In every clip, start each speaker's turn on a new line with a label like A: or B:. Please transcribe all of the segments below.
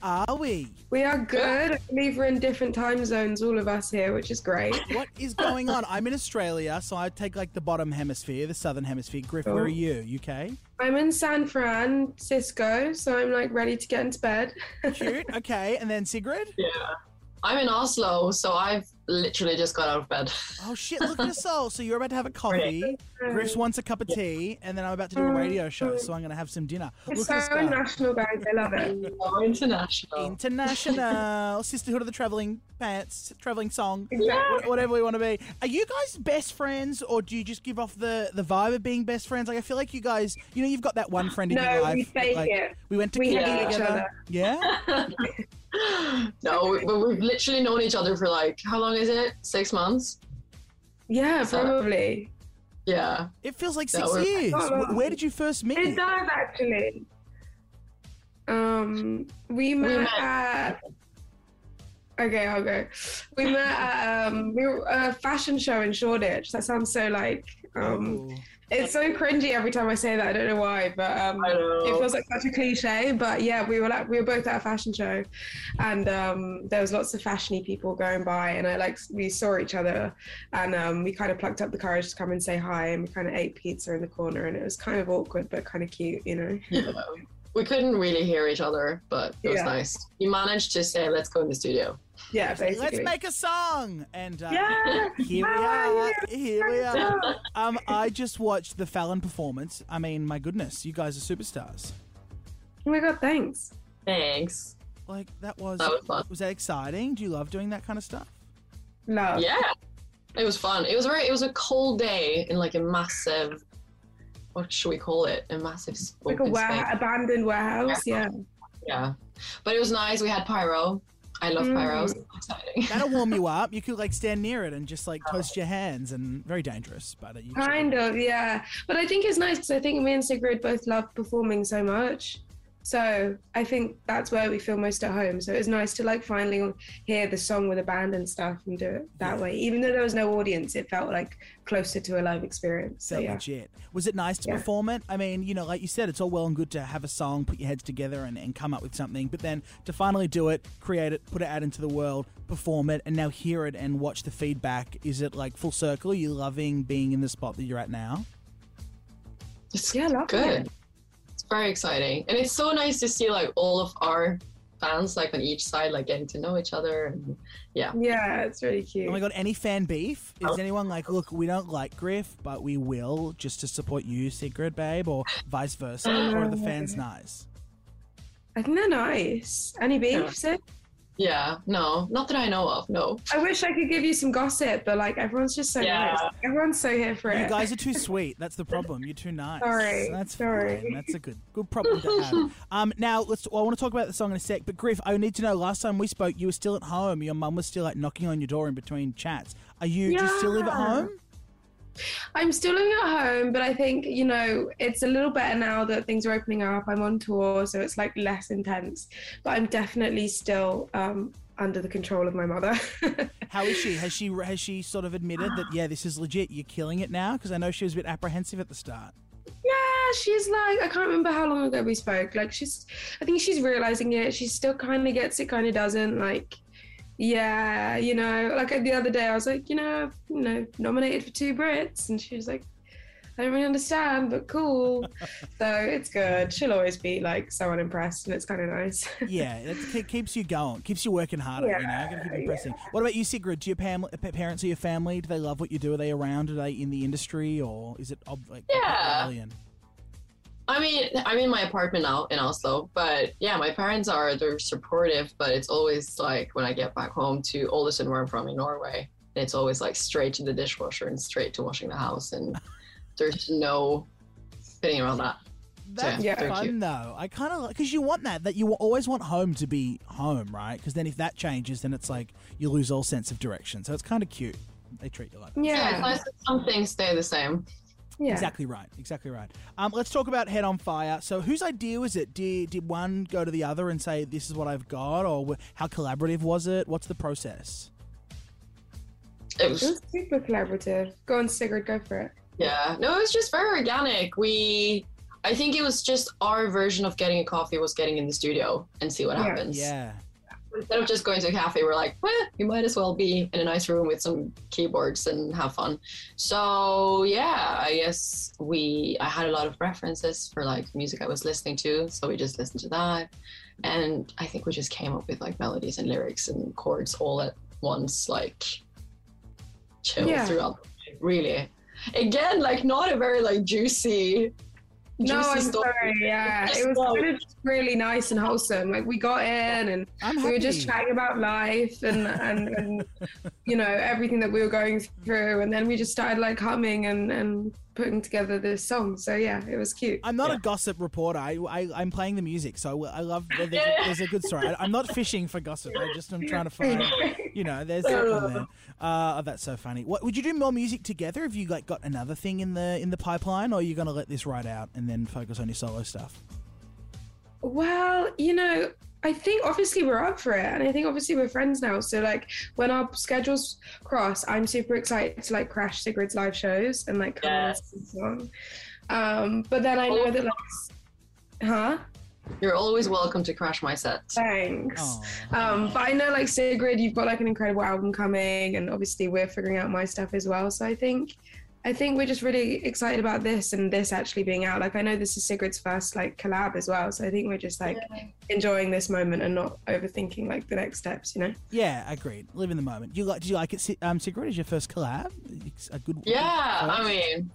A: Hi.
B: Hi.
C: How are we?
A: We are good. I believe we're in different time zones, all of us here, which is great.
C: What is going on? I'm in Australia, so I take like the bottom hemisphere, the southern hemisphere. Griff, where are oh. you? UK?
A: I'm in San Francisco, so I'm like ready to get into bed.
C: Cute. Okay, and then Sigrid.
B: Yeah. I'm in Oslo, so I've literally just got out of bed.
C: Oh shit! Look at us all. So you're about to have a coffee. Griff wants a cup of tea, and then I'm about to do a radio show, so I'm going to have some dinner.
A: It's
C: Look
A: so
C: at this guy.
A: guys. I love it.
B: Oh, international.
C: International Sisterhood of the Traveling Pants, Traveling Song,
A: Exactly.
C: whatever we want to be. Are you guys best friends, or do you just give off the, the vibe of being best friends? Like, I feel like you guys, you know, you've got that one friend in
A: No,
C: your life.
A: we fake
C: like,
A: it.
C: We went to
A: We
B: hate each
C: together.
A: other.
C: Yeah.
B: no, but we've literally known each other for like, how long is it? Six months?
A: Yeah,
B: So-
A: probably.
B: Yeah.
C: It feels like six
B: we're-
C: years.
A: Oh.
C: Where did you first meet?
A: It does actually. Um, we met,
B: met-
A: at. Okay, I'll go. We met at um, we were, a fashion show in Shoreditch. That sounds so like um,
C: Oh.
A: it's so cringy every time I say that. I don't know why, but um, it feels like such a cliche. But yeah, we were like we were both at a fashion show, and um, there was lots of fashiony people going by, and I like we saw each other, and um, we kind of plucked up the courage to come and say hi, and we kind of ate pizza in the corner, and it was kind of awkward but kind of cute, you know.
B: Yeah. We couldn't really hear each other, but it was
A: Yeah.
B: nice. We managed to say, let's go in the studio.
A: Yeah, basically.
C: Let's make a song. And uh,
A: Yeah.
C: here we are. Here we are. Um, I just watched the Fallon performance. I mean, my goodness, you guys are superstars.
A: Oh my god, thanks.
B: Thanks.
C: Like that was
B: That was fun.
C: was that exciting? Do you love doing that kind of stuff?
A: No.
B: Yeah. It was fun. It was very, it was a cold day in like a massive, what should we call it? A massive
A: Like a
B: open
A: ware- abandoned warehouse. Yeah.
B: Yeah. But it was nice. We had pyro. I love
A: Mm.
B: pyro. So exciting.
C: That'll warm you up. You could like stand near it and just like toast your hands, and very dangerous. But you
A: Kind of, yeah. But I think it's nice because I think me and Sigrid both love performing so much. So I think that's where we feel most at home. So it was nice to like finally hear the song with a band and stuff and do it that
C: Yeah.
A: way. Even though there was no audience, it felt like closer to a live experience. So
C: so
A: yeah.
C: legit. Was it nice to
A: Yeah.
C: perform it? I mean, you know, like you said, it's all well and good to have a song, put your heads together, and, and come up with something, but then to finally do it, create it, put it out into the world, perform it, and now hear it and watch the feedback. Is it like full circle? Are you loving being in the spot that you're at now?
B: It's
A: Yeah, love
B: good.
A: It.
B: It's very exciting. And it's so nice to see like all of our fans like on each side, like getting to know each other. And yeah.
A: Yeah, it's really cute.
C: Oh my god, any fan beef? Is anyone like, look, we don't like Griff, but we will just to support you, Sigrid Babe, or vice versa? or are the oh fans nice?
A: I think they're nice. Any beef,
B: Yeah.
A: Sig?
B: Yeah. No, not that I know of. No.
A: I wish I could give you some gossip, but like everyone's just so
B: Yeah.
A: nice. Everyone's so here for
C: You
A: it.
C: guys are too sweet. That's the problem. You're too nice.
A: Sorry,
C: That's
A: sorry.
C: fine. That's a good good problem to have. Um, now let's. Well, I want to talk about the song in a sec. But Griff, I need to know. Last time we spoke, you were still at home. Your mum was still like knocking on your door in between chats. Are you? Do you still live at home?
A: I'm still living at home, but I think, you know, it's a little better now that things are opening up. I'm on tour, so it's like less intense. But I'm definitely still um, under the control of my mother.
C: How is she? Has she has she sort of admitted that yeah, this is legit? You're killing it now because I know she was a bit apprehensive at the start.
A: yeah, she's like, I can't remember how long ago we spoke. Like, she's, I think she's realizing it. She still kind of gets it, kind of doesn't. Like, yeah, you know, like the other day I was like, you know, I've, you know, nominated for two Brits. And she was like, I don't really understand, but cool. so it's good. She'll always be like so unimpressed, and it's kind of nice.
C: Yeah, it keeps you going, keeps you working harder. you know,
A: Yeah,
C: gotta keep impressing. What about you, Sigrid? Do your pam- parents or your family? Do they love what you do? Are they around? Are they in the industry, or is it ob- like
B: Yeah.
C: alien?
B: I mean, I'm in my apartment now in Oslo, but yeah, my parents are they're supportive, but it's always like when I get back home to Ålesund, where I'm from in Norway, it's always like straight to the dishwasher and straight to washing the house, and there's no fitting around that.
C: That's
A: Yeah.
B: Thank
C: fun
B: you.
C: though. I kind of because you want that. That you always want home to be home, right? Because then if that changes, then it's like you lose all sense of direction. So it's kind of cute. They treat you like that.
B: Yeah, it's
A: Yeah,
B: nice that some things stay the same.
A: Yeah.
C: Exactly right. Exactly right. Um, let's talk about Head on Fire. So, whose idea was it? Did did one go to the other and say, "This is what I've got," or how collaborative was it? What's the process?
B: It
A: It
B: was
A: was super collaborative. Go on, Sigrid, go for it.
B: Yeah, no, it was just very organic. We, I think it was just our version of getting a coffee was getting in the studio and see what
A: Yeah.
B: happens.
C: Yeah.
B: Instead of just going to a cafe, we're like, well, you might as well be in a nice room with some keyboards and have fun. So yeah, I guess we I had a lot of references for like music I was listening to, so we just listened to that, and I think we just came up with like melodies and lyrics and chords all at once, like chill
A: Yeah.
B: throughout. Really, again, like not a very like juicy.
A: No, I'm
B: story.
A: sorry. Yeah, it was kind of really nice and wholesome. Like we got in and we were just chatting about life and, and, and you know everything that we were going through, and then we just started like humming and and putting together this song. So yeah, it was cute.
C: I'm not
B: Yeah.
C: a gossip reporter. I, I I'm playing the music, so I love. There's, a, there's a good story. I, I'm not fishing for gossip. I just I'm trying to find. You know, there's something there. Uh, oh, that's so funny. What would you do more music together? Have you like got another thing in the in the pipeline, or are you gonna let this ride out and then focus on your solo stuff?
A: Well, you know, I think obviously we're up for it, and I think obviously we're friends now. So like when our schedules cross, I'm super excited to like crash Sigrid's live shows and like come
B: Yes.
A: and sing a song. Um, but then I know that like, huh?
B: You're always welcome to crash my set.
A: Thanks.
C: Aw.
A: Um, but I know like Sigrid, you've got like an incredible album coming, and obviously we're figuring out my stuff as well. So I think, I think we're just really excited about this and this actually being out. Like I know this is Sigrid's first like collab as well, so I think we're just like enjoying this moment and not overthinking like the next steps. You know?
C: Yeah, agreed. Live in the moment. You like? Did you like it? Um, Sigrid is your first collab. It's a good.
B: Yeah, I mean,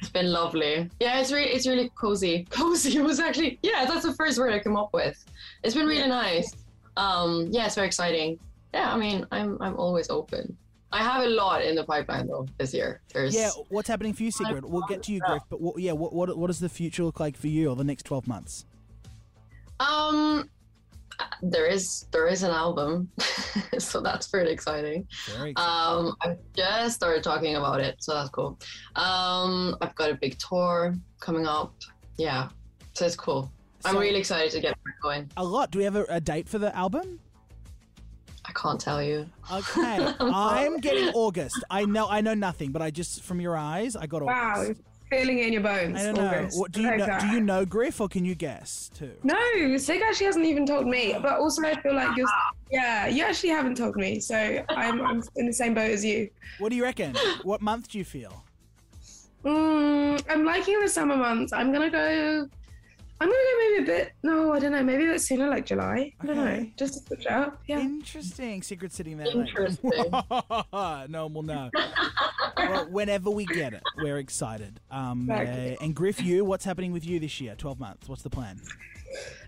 B: it's been lovely. Yeah, it's really, it's really cozy. Cozy was actually, yeah, that's the first word I came up with. It's been really nice. Um, yeah, it's very exciting. Yeah, I mean, I'm, I'm always open. I have a lot in the pipeline though this year. There's,
C: Yeah, what's happening for you, Sigrid? We'll get to you, Griff. But what, yeah, what, what what does the future look like for you, or the next twelve months?
B: um, there is, there is an album, so that's pretty exciting.
C: Very exciting.
B: Um, I've just started talking about it, so that's cool. Um, I've got a big tour coming up. Yeah, so it's cool. I'm really excited to get going.
C: a lot. Do we have a, a date for the album?
B: I can't tell you.
C: Okay, I'm getting August. I know, I know nothing, but I just from your eyes, I got August.
A: Wow, feeling it in your bones.
C: I don't know. What do you know? Do you know Griff, or can you guess too?
A: No, Sig actually hasn't even told me. But also, I feel like you're. Yeah, you actually haven't told me, so I'm, I'm in the same boat as you.
C: What do you reckon? what month do you feel?
A: Mm, I'm liking the summer months. I'm gonna go. I'm gonna go maybe a bit. No, I don't know. Maybe a bit sooner, like July. I don't know. Just to switch it up. Yeah.
C: Interesting. Sigrid sitting there.
B: Interesting.
C: no one will know. well, whenever we get it, we're excited. Um,
A: Exactly.
C: uh, and Griff, you, what's happening with you this year? Twelve months. What's the plan?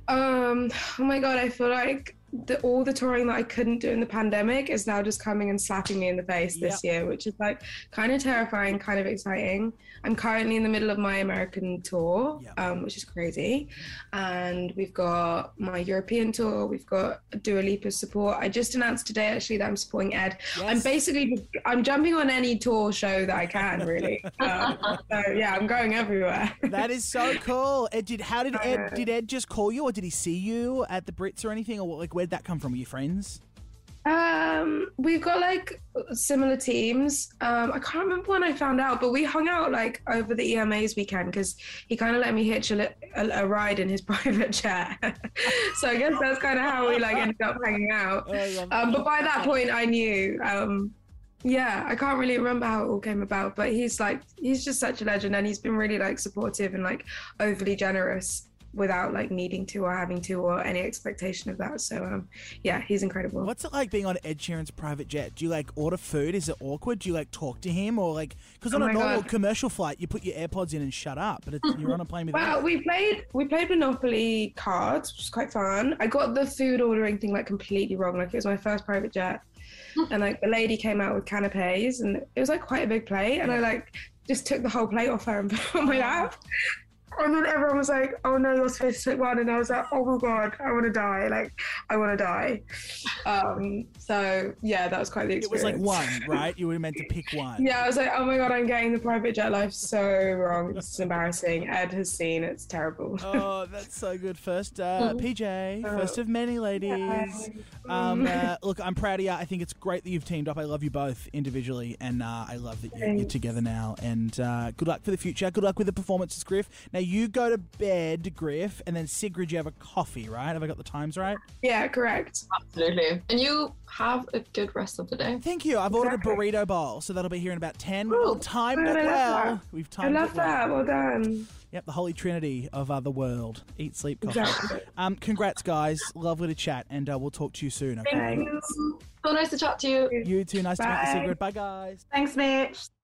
A: Um. Oh my god, I feel like the, all the touring that I couldn't do in the pandemic is now just coming and slapping me in the face this year, which is like kind of terrifying, kind of exciting. I'm currently in the middle of my American tour,
C: Yep.
A: um, which is crazy, and we've got my European tour. We've got Dua Lipa's support. I just announced today actually that I'm supporting Ed. I'm basically I'm jumping on any tour show that I can, really. um, so yeah, I'm going everywhere.
C: That is so cool. Ed, did how did Ed did Ed just call you, or did he see you at the Brits or anything, or what like where'd that come from? Were you friends?
A: Um, we've got like similar teams. Um, I can't remember when I found out, but we hung out like over the EMA's weekend because he kind of let me hitch a, a, a ride in his private jet. so I guess that's kind of how we like ended up hanging out.
C: Oh,
A: Um, but by that point, I knew. Um, yeah, I can't really remember how it all came about, but he's like he's just such a legend, and he's been really like supportive and like overly generous without like needing to or having to or any expectation of that. So um, yeah, he's incredible.
C: What's it like being on Ed Sheeran's private jet? Do you like order food? Is it awkward? Do you like talk to him or like because on
A: Oh
C: a normal
A: God.
C: commercial flight you put your AirPods in and shut up, but it's, you're on a plane with
A: Well, we played we played Monopoly cards, which was quite fun. I got the food ordering thing like completely wrong. Like it was my first private jet, and like the lady came out with canapes, and it was like quite a big plate, and I like just took the whole plate off her and put it on my lap. And then everyone was like, "Oh no, you're supposed to pick one," and I was like, "Oh my god, I want to die! Like, I want to die." Um, so yeah, that was quite the experience.
C: It was like one, right? You were meant to pick one.
A: Yeah, I was like, oh my god, I'm getting the private jet life so wrong. It's embarrassing. Ed has seen it's terrible.
C: Oh, that's so good. First, uh, PJ, first of many ladies. Um, uh, look, I'm proud of you. I think it's great that you've teamed up. I love you both individually, and uh, I love that you're, you're together now. And uh, good luck for the future. Good luck with the performances, Griff. Now, you go to bed, Griff, and then Sigrid, you have a coffee, right? Have I got the times right?
A: Yeah, correct.
B: Absolutely. And you have a good rest of the day.
C: Thank you. I've ordered a burrito bowl, so that'll be here in about 10.
A: Ooh,
C: We've timed it well.
A: that.
C: We've
A: I
C: timed
A: love
C: it well.
A: I love that. Well done.
C: Yep, the holy trinity of uh, the world. Eat, sleep, coffee.
A: Exactly.
C: Um, congrats, guys. Lovely to chat, and uh, we'll talk to you soon, okay?
A: Thanks.
B: So nice to chat to you.
C: You too. Nice to meet you, Sigrid. Bye, guys.
D: Thanks, Mitch.